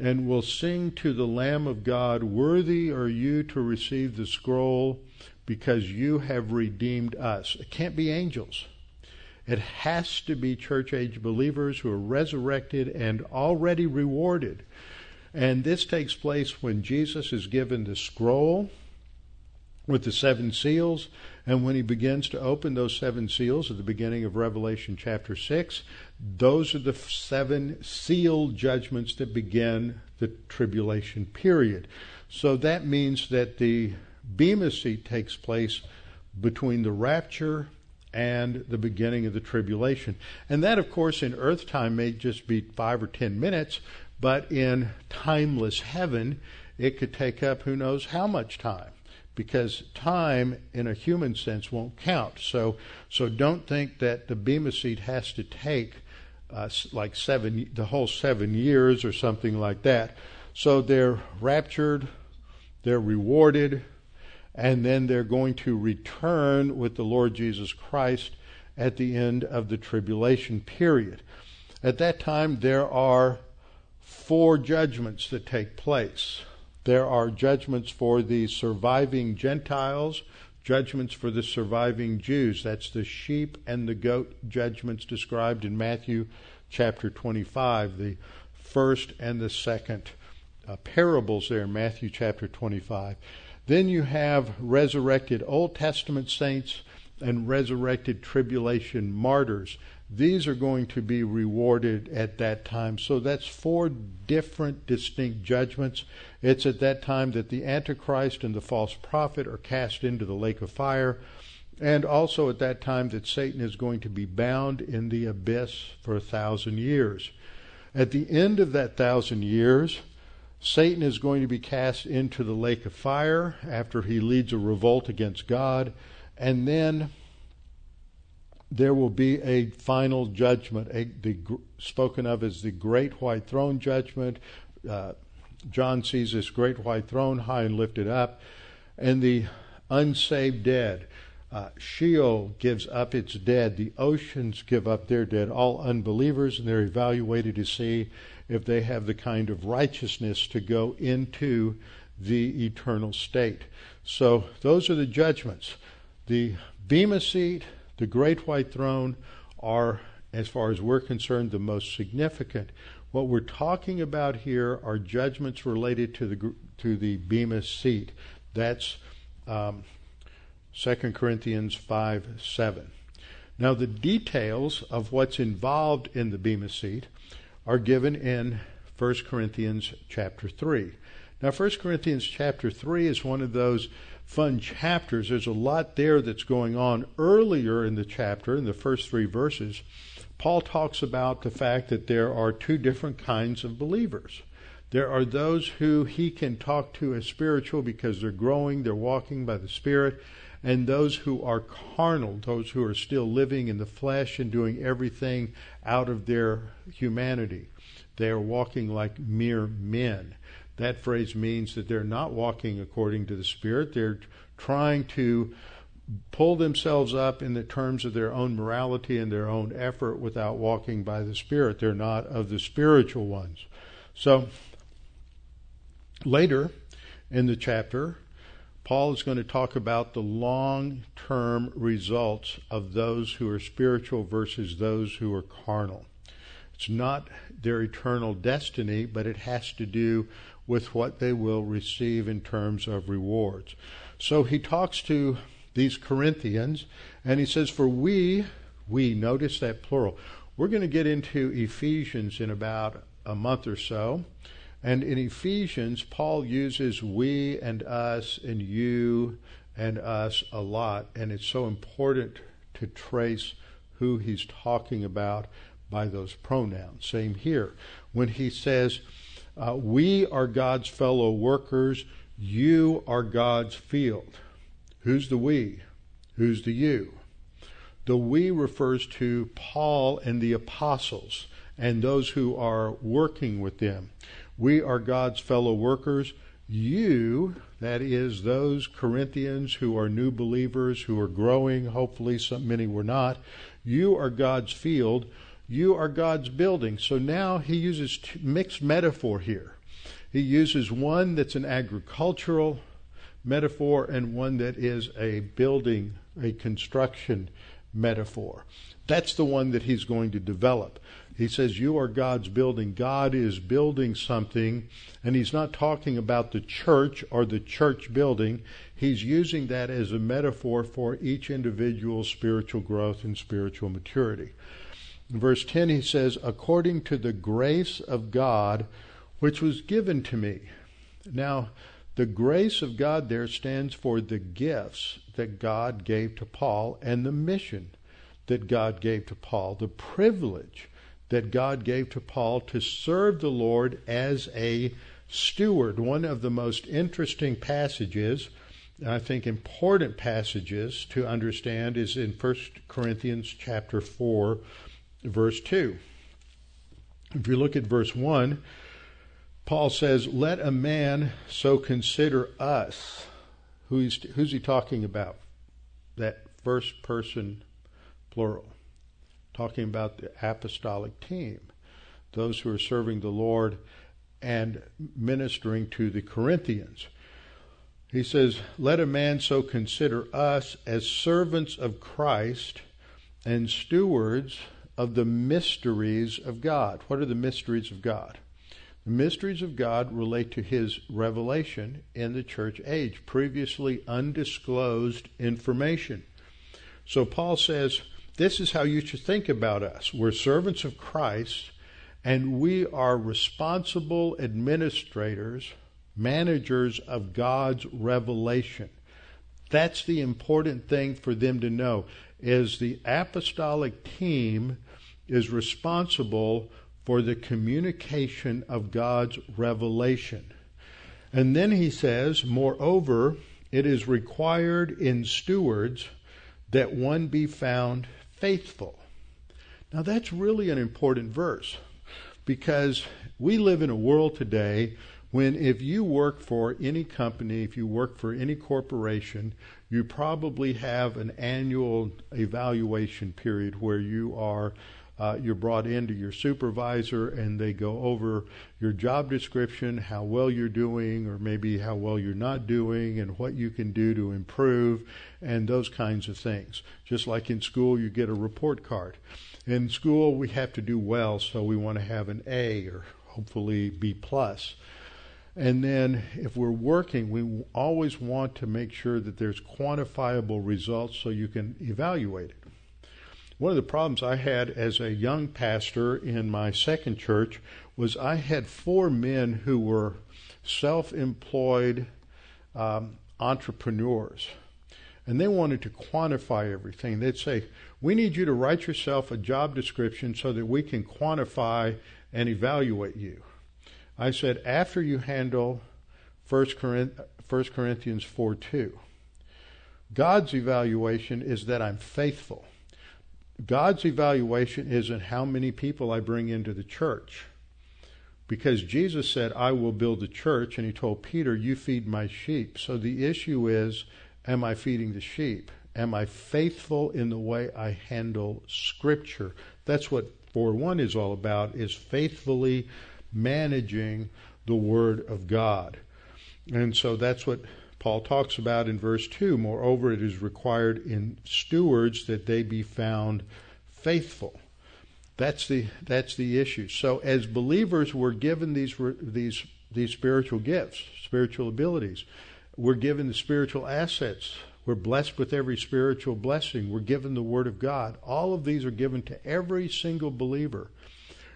and will sing to the Lamb of God, Worthy are you to receive the scroll because you have redeemed us. It can't be angels. It has to be church age believers who are resurrected and already rewarded. And this takes place when Jesus is given the scroll with the seven seals. And when he begins to open those seven seals at the beginning of Revelation chapter 6, those are the seven seal judgments that begin the tribulation period. So that means that the Bema seat takes place between the rapture and the beginning of the tribulation. And that, of course, in earth time may just be five or ten minutes, but in timeless heaven, it could take up who knows how much time. Because time, in a human sense, won't count. So, so don't think that the Bema seat has to take uh, like seven, the whole seven years or something like that. So they're raptured, they're rewarded, and then they're going to return with the Lord Jesus Christ at the end of the tribulation period. At that time, there are four judgments that take place. There are judgments for the surviving Gentiles, judgments for the surviving Jews. That's the sheep and the goat judgments described in Matthew chapter 25, the first and the second uh, parables there in Matthew chapter 25. Then you have resurrected Old Testament saints and resurrected tribulation martyrs. These are going to be rewarded at that time. So that's four different distinct judgments. It's at that time that the Antichrist and the false prophet are cast into the lake of fire. And also at that time that Satan is going to be bound in the abyss for a thousand years. At the end of that thousand years, Satan is going to be cast into the lake of fire after he leads a revolt against God, and then there will be a final judgment, a, the, spoken of as the great white throne judgment. Uh, John sees this great white throne high and lifted up, and the unsaved dead. Uh, Sheol gives up its dead. The oceans give up their dead. All unbelievers, and they're evaluated to see if they have the kind of righteousness to go into the eternal state. So those are the judgments. The Bema seat, the great white throne are, as far as we're concerned, the most significant. What we're talking about here are judgments related to the to the Bema seat. That's um, 2 Corinthians 5 7. Now, the details of what's involved in the Bema seat are given in 1 Corinthians chapter 3. Now, 1 Corinthians chapter 3 is one of those fun chapters. There's a lot there that's going on. Earlier in the chapter, in the first three verses, Paul talks about the fact that there are two different kinds of believers. There are those who he can talk to as spiritual because they're growing, they're walking by the Spirit, and those who are carnal, those who are still living in the flesh and doing everything out of their humanity. They are walking like mere men. That phrase means that they're not walking according to the Spirit. They're trying to pull themselves up in the terms of their own morality and their own effort without walking by the Spirit. They're not of the spiritual ones. So later in the chapter, Paul is going to talk about the long term results of those who are spiritual versus those who are carnal. It's not their eternal destiny, but it has to do with what they will receive in terms of rewards. So he talks to these Corinthians and he says, For we, we, notice that plural. We're going to get into Ephesians in about a month or so. And in Ephesians, Paul uses we and us and you and us a lot. And it's so important to trace who he's talking about by those pronouns. Same here. When he says, uh, We are God's fellow workers, you are God's field. Who's the we? Who's the you? The we refers to Paul and the apostles and those who are working with them. We are God's fellow workers. You, that is, those Corinthians who are new believers, who are growing, hopefully some, many were not, you are God's field. You are God's building. So now he uses mixed metaphor here. He uses one that's an agricultural metaphor and one that is a building, a construction metaphor. That's the one that he's going to develop. He says, You are God's building. God is building something, and he's not talking about the church or the church building. He's using that as a metaphor for each individual's spiritual growth and spiritual maturity. In verse 10, he says, According to the grace of God which was given to me. Now, the grace of God there stands for the gifts that God gave to Paul and the mission that God gave to Paul, the privilege that God gave to Paul to serve the Lord as a steward. One of the most interesting passages, I think important passages to understand is in 1 Corinthians chapter 4 verse 2. If you look at verse 1, Paul says, Let a man so consider us. Who's, who's he talking about? That first person plural. Talking about the apostolic team, those who are serving the Lord and ministering to the Corinthians. He says, Let a man so consider us as servants of Christ and stewards of the mysteries of God. What are the mysteries of God? The mysteries of God relate to his revelation in the church age, previously undisclosed information. So Paul says, This is how you should think about us. We're servants of Christ, and we are responsible administrators, managers of God's revelation. That's the important thing for them to know is the apostolic team is responsible for the communication of God's revelation. And then he says, Moreover, it is required in stewards that one be found faithful. Now, that's really an important verse because we live in a world today when, if you work for any company, if you work for any corporation, you probably have an annual evaluation period where you are uh, you're brought into your supervisor and they go over your job description, how well you're doing, or maybe how well you're not doing, and what you can do to improve, and those kinds of things. Just like in school, you get a report card. In school, we have to do well, so we want to have an A or hopefully B plus. And then if we're working, we always want to make sure that there's quantifiable results so you can evaluate it. One of the problems I had as a young pastor in my second church was I had four men who were self employed um, entrepreneurs. And they wanted to quantify everything. They'd say, We need you to write yourself a job description so that we can quantify and evaluate you. I said, After you handle 1 Corinthians 4 2, God's evaluation is that I'm faithful. God's evaluation isn't how many people I bring into the church. Because Jesus said, I will build the church, and he told Peter, You feed my sheep. So the issue is, am I feeding the sheep? Am I faithful in the way I handle Scripture? That's what 4 1 is all about, is faithfully managing the Word of God. And so that's what Paul talks about in verse 2. Moreover, it is required in stewards that they be found faithful. That's the that's the issue. So as believers, we're given these these these spiritual gifts, spiritual abilities. We're given the spiritual assets. We're blessed with every spiritual blessing. We're given the Word of God. All of these are given to every single believer.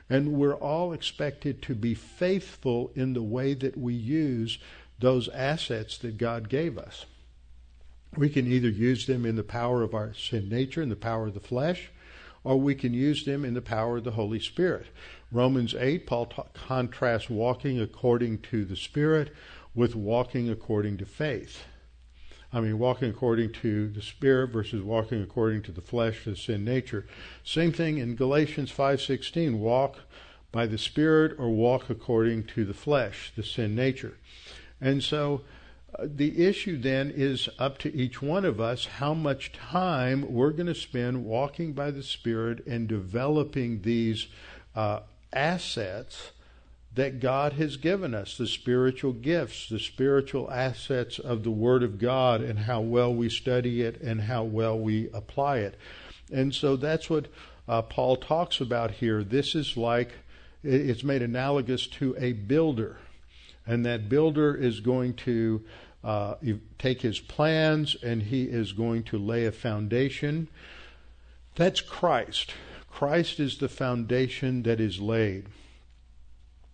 And we're all expected to be faithful in the way that we use those assets that God gave us. We can either use them in the power of our sin nature, in the power of the flesh, or we can use them in the power of the Holy Spirit. Romans 8, Paul ta- contrasts walking according to the Spirit with walking according to faith. I mean, walking according to the Spirit versus walking according to the flesh, the sin nature. Same thing in Galatians 5:16. Walk by the Spirit or walk according to the flesh, the sin nature. And so uh, the issue then is up to each one of us how much time we're going to spend walking by the Spirit and developing these uh, assets that God has given us the spiritual gifts, the spiritual assets of the Word of God, and how well we study it and how well we apply it. And so that's what uh, Paul talks about here. This is like, it's made analogous to a builder. And that builder is going to uh, take his plans and he is going to lay a foundation. That's Christ. Christ is the foundation that is laid.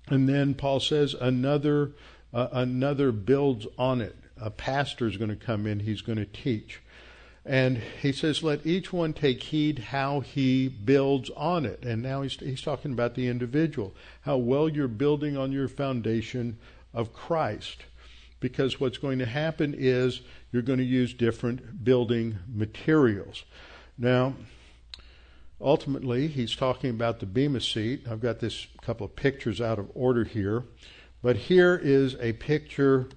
And then Paul says another uh, another builds on it. A pastor is going to come in, he's going to teach. And he says, let each one take heed how he builds on it. And now he's, he's talking about the individual, how well you're building on your foundation of Christ. Because what's going to happen is you're going to use different building materials. Now, ultimately, he's talking about the Bema seat. I've got this couple of pictures out of order here. But here is a picture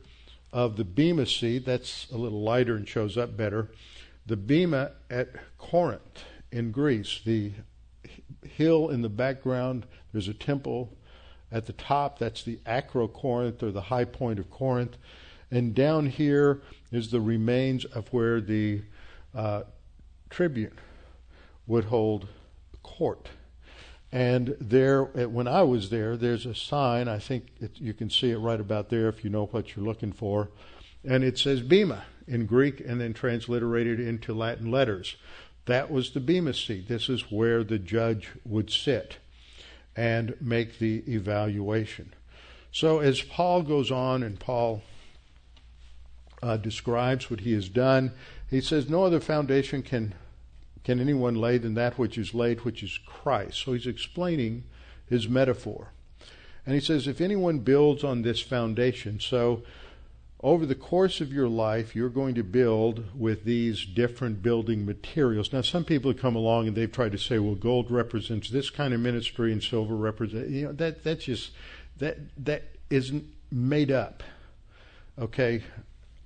of the Bema seat. That's a little lighter and shows up better. The Bema at Corinth in Greece. The hill in the background, there's a temple at the top. That's the Acrocorinth or the high point of Corinth. And down here is the remains of where the uh, tribune would hold court. And there, when I was there, there's a sign. I think it, you can see it right about there if you know what you're looking for. And it says Bema in Greek and then transliterated into Latin letters. That was the Bema seat. This is where the judge would sit and make the evaluation. So as Paul goes on and Paul uh, describes what he has done, he says, No other foundation can can anyone lay than that which is laid, which is Christ. So he's explaining his metaphor. And he says, if anyone builds on this foundation, so over the course of your life, you're going to build with these different building materials. Now, some people come along and they've tried to say, well, gold represents this kind of ministry and silver represents, you know, that, that's just, that, that isn't made up. Okay?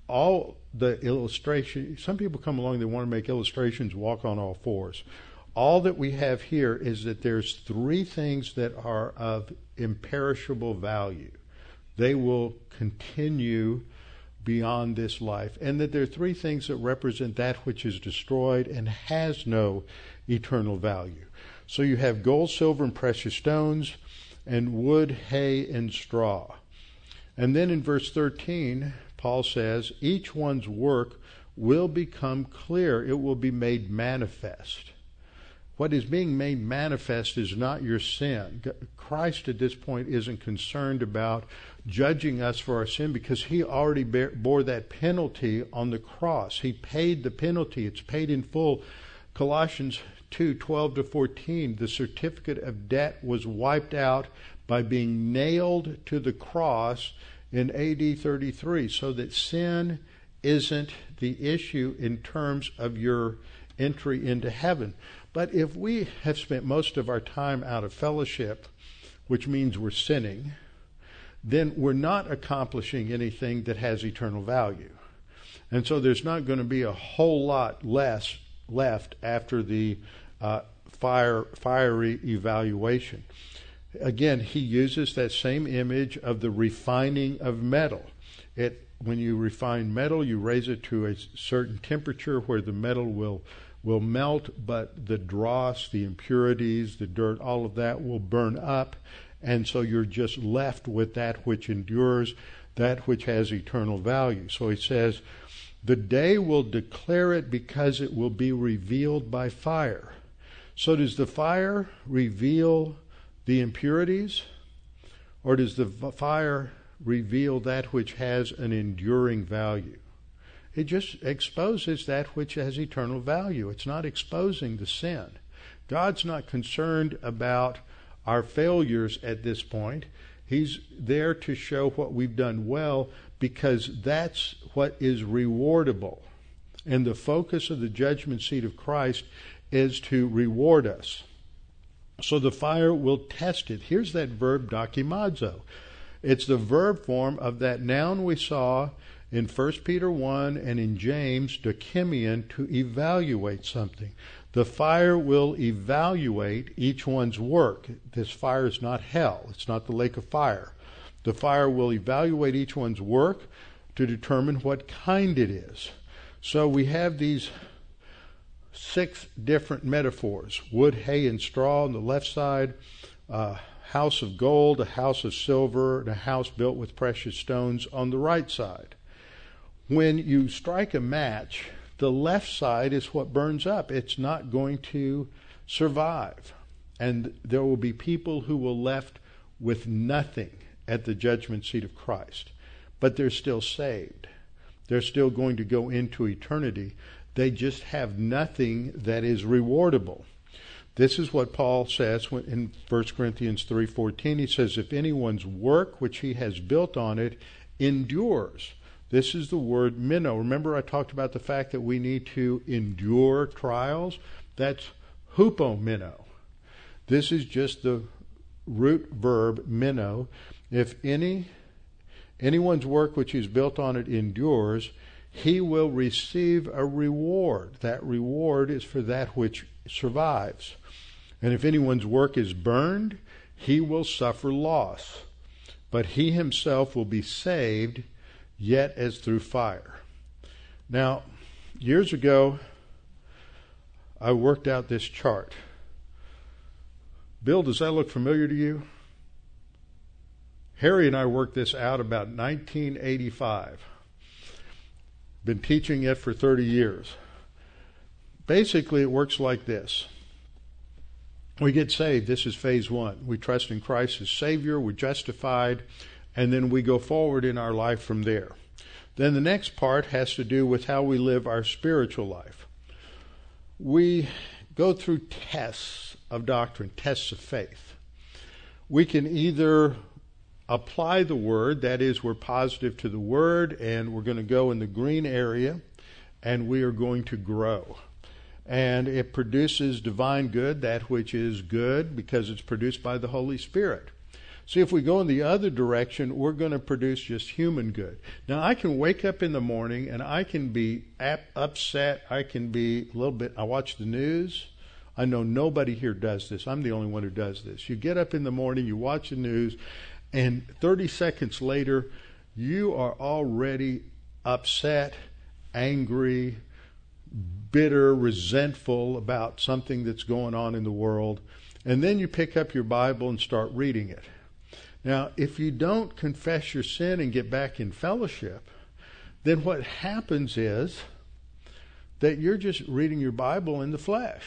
All the illustration, some people come along, they want to make illustrations walk on all fours. All that we have here is that there's three things that are of imperishable value. They will continue beyond this life, and that there are three things that represent that which is destroyed and has no eternal value. So you have gold, silver, and precious stones, and wood, hay, and straw. And then in verse 13, Paul says, each one's work will become clear, it will be made manifest. What is being made manifest is not your sin. Christ at this point isn't concerned about judging us for our sin because he already bear, bore that penalty on the cross. He paid the penalty. It's paid in full. Colossians 2 12 to 14, the certificate of debt was wiped out by being nailed to the cross in AD 33, so that sin isn't the issue in terms of your entry into heaven. But if we have spent most of our time out of fellowship, which means we're sinning, then we're not accomplishing anything that has eternal value. And so there's not going to be a whole lot less left after the uh, fire, fiery evaluation. again, he uses that same image of the refining of metal. It when you refine metal, you raise it to a certain temperature where the metal will will melt, but the dross, the impurities, the dirt, all of that will burn up, and so you're just left with that which endures, that which has eternal value. So he says, the day will declare it because it will be revealed by fire. So does the fire reveal the impurities, or does the fire reveal that which has an enduring value? It just exposes that which has eternal value. It's not exposing the sin. God's not concerned about our failures at this point. He's there to show what we've done well because that's what is rewardable. And the focus of the judgment seat of Christ is to reward us. So the fire will test it. Here's that verb dokimazo. It's the verb form of that noun we saw in 1 Peter 1 and in James, dokimion, to evaluate something. The fire will evaluate each one's work. This fire is not hell, it's not the lake of fire. The fire will evaluate each one's work to determine what kind it is. So we have these six different metaphors wood, hay, and straw on the left side, a house of gold, a house of silver, and a house built with precious stones on the right side. When you strike a match, the left side is what burns up. It's not going to survive. And there will be people who will left with nothing at the judgment seat of Christ. But they're still saved. They're still going to go into eternity. They just have nothing that is rewardable. This is what Paul says in 1 Corinthians 3:14. He says if anyone's work which he has built on it endures. This is the word meno. Remember I talked about the fact that we need to endure trials? That's hupomeno. This is just the root verb meno. If any anyone's work which is built on it endures, he will receive a reward. That reward is for that which survives. And if anyone's work is burned, he will suffer loss. But he himself will be saved, yet as through fire. Now, years ago, I worked out this chart. Bill, does that look familiar to you? Harry and I worked this out about 1985. Been teaching it for 30 years. Basically, it works like this. We get saved. This is phase one. We trust in Christ as Savior. We're justified. And then we go forward in our life from there. Then the next part has to do with how we live our spiritual life. We go through tests of doctrine, tests of faith. We can either apply the word, that is, we're positive to the word, and we're going to go in the green area, and we are going to grow. And it produces divine good, that which is good, because it's produced by the Holy Spirit. See, if we go in the other direction, we're going to produce just human good. Now, I can wake up in the morning and I can be upset. I can be a little bit, I watch the news. I know nobody here does this. I'm the only one who does this. You get up in the morning, you watch the news, and 30 seconds later, you are already upset, angry, bitter, resentful about something that's going on in the world. And then you pick up your Bible and start reading it. Now, if you don't confess your sin and get back in fellowship, then what happens is that you're just reading your Bible in the flesh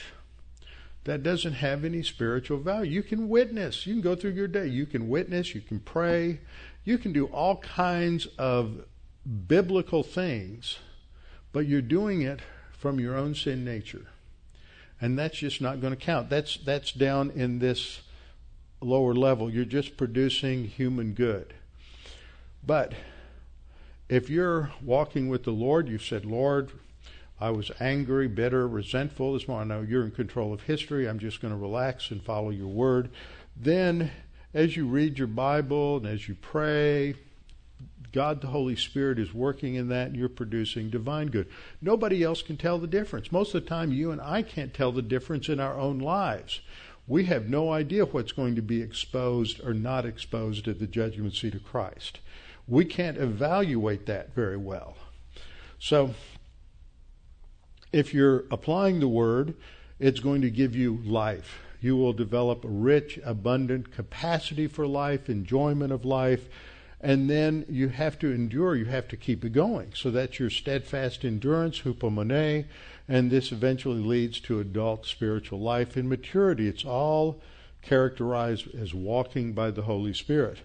that doesn't have any spiritual value. You can witness. You can go through your day. You can witness. You can pray. You can do all kinds of biblical things, but you're doing it from your own sin nature. And that's just not going to count. That's that's down in this lower level. You're just producing human good. But if you're walking with the Lord, you've said, Lord, I was angry, bitter, resentful. This morning, I know you're in control of history. I'm just going to relax and follow your word. Then, as you read your Bible and as you pray, God the Holy Spirit is working in that and you're producing divine good. Nobody else can tell the difference. Most of the time, you and I can't tell the difference in our own lives. We have no idea what's going to be exposed or not exposed at the judgment seat of Christ. We can't evaluate that very well. So, if you're applying the word, it's going to give you life. You will develop a rich, abundant capacity for life, enjoyment of life, and then you have to endure. You have to keep it going. So that's your steadfast endurance, hupomone, and this eventually leads to adult spiritual life and maturity. It's all characterized as walking by the Holy Spirit.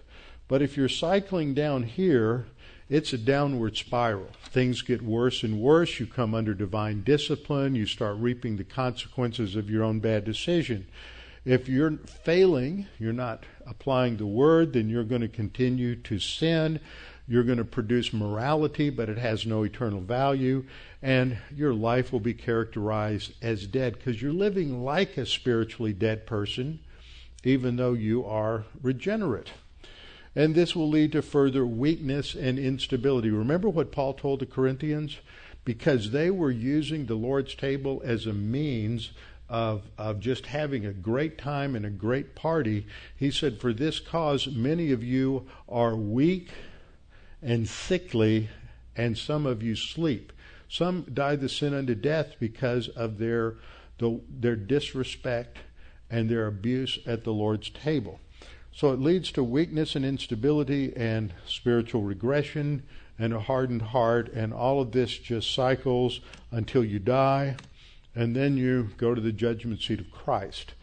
But if you're cycling down here, it's a downward spiral. Things get worse and worse. You come under divine discipline. You start reaping the consequences of your own bad decision. If you're failing, you're not applying the word, then you're going to continue to sin. You're going to produce morality, but it has no eternal value. And your life will be characterized as dead because you're living like a spiritually dead person, even though you are regenerate. And this will lead to further weakness and instability. Remember what Paul told the Corinthians? Because they were using the Lord's table as a means of, of just having a great time and a great party. He said, For this cause, many of you are weak and sickly, and some of you sleep. Some die the sin unto death because of their, the, their disrespect and their abuse at the Lord's table. So it leads to weakness and instability and spiritual regression and a hardened heart, and all of this just cycles until you die, and then you go to the judgment seat of Christ.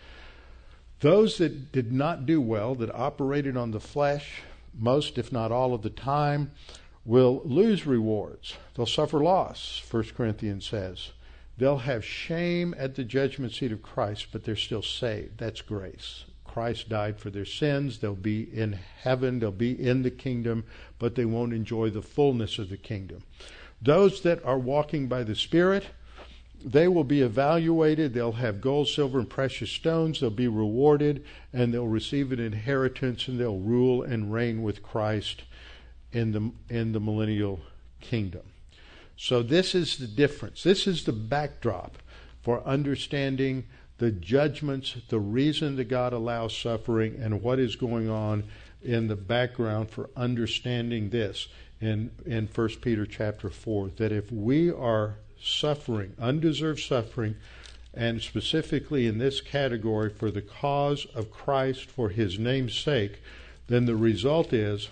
Those that did not do well, that operated on the flesh, most, if not all of the time, will lose rewards. They'll suffer loss, 1 Corinthians says. They'll have shame at the judgment seat of Christ, but they're still saved. That's grace. Christ died for their sins. They'll be in heaven. They'll be in the kingdom, but they won't enjoy the fullness of the kingdom. Those that are walking by the Spirit, they will be evaluated. They'll have gold, silver, and precious stones. They'll be rewarded, and they'll receive an inheritance, and they'll rule and reign with Christ in the in the millennial kingdom. So this is the difference. This is the backdrop for understanding the judgments, the reason that God allows suffering, and what is going on in the background for understanding this in in 1 Peter chapter 4 that if we are suffering, undeserved suffering, and specifically in this category for the cause of Christ for his name's sake, then the result is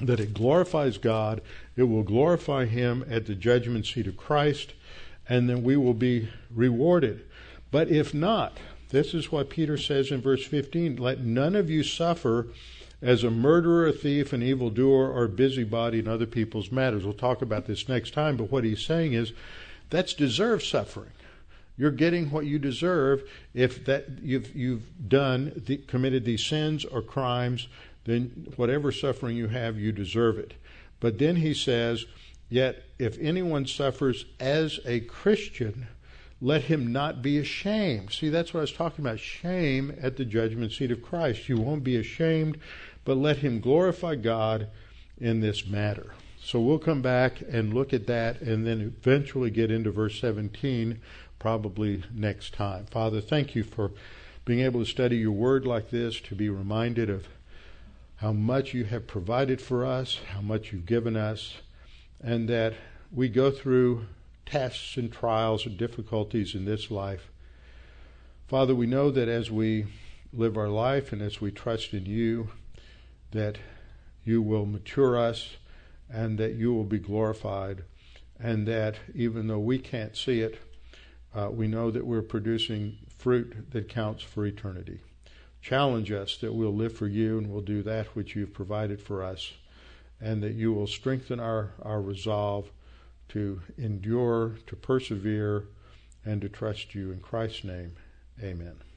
that it glorifies God, it will glorify him at the judgment seat of Christ, and then we will be rewarded. But if not, this is what Peter says in verse 15 let none of you suffer as a murderer, a thief, an evildoer, or busybody in other people's matters. We'll talk about this next time, but what he's saying is that's deserved suffering. You're getting what you deserve if that you've you've done the, committed these sins or crimes. Then whatever suffering you have, you deserve it. But then he says, yet if anyone suffers as a Christian, let him not be ashamed. See, that's what I was talking about shame at the judgment seat of Christ. You won't be ashamed, but let him glorify God in this matter. So we'll come back and look at that and then eventually get into verse 17 probably next time. Father, thank you for being able to study your word like this, to be reminded of how much you have provided for us, how much you've given us, and that we go through tests and trials and difficulties in this life. Father, we know that as we live our life and as we trust in you, that you will mature us and that you will be glorified, and that even though we can't see it, uh, we know that we're producing fruit that counts for eternity. Challenge us that we'll live for you and we'll do that which you've provided for us, and that you will strengthen our, our resolve to endure, to persevere, and to trust you. In Christ's name, amen.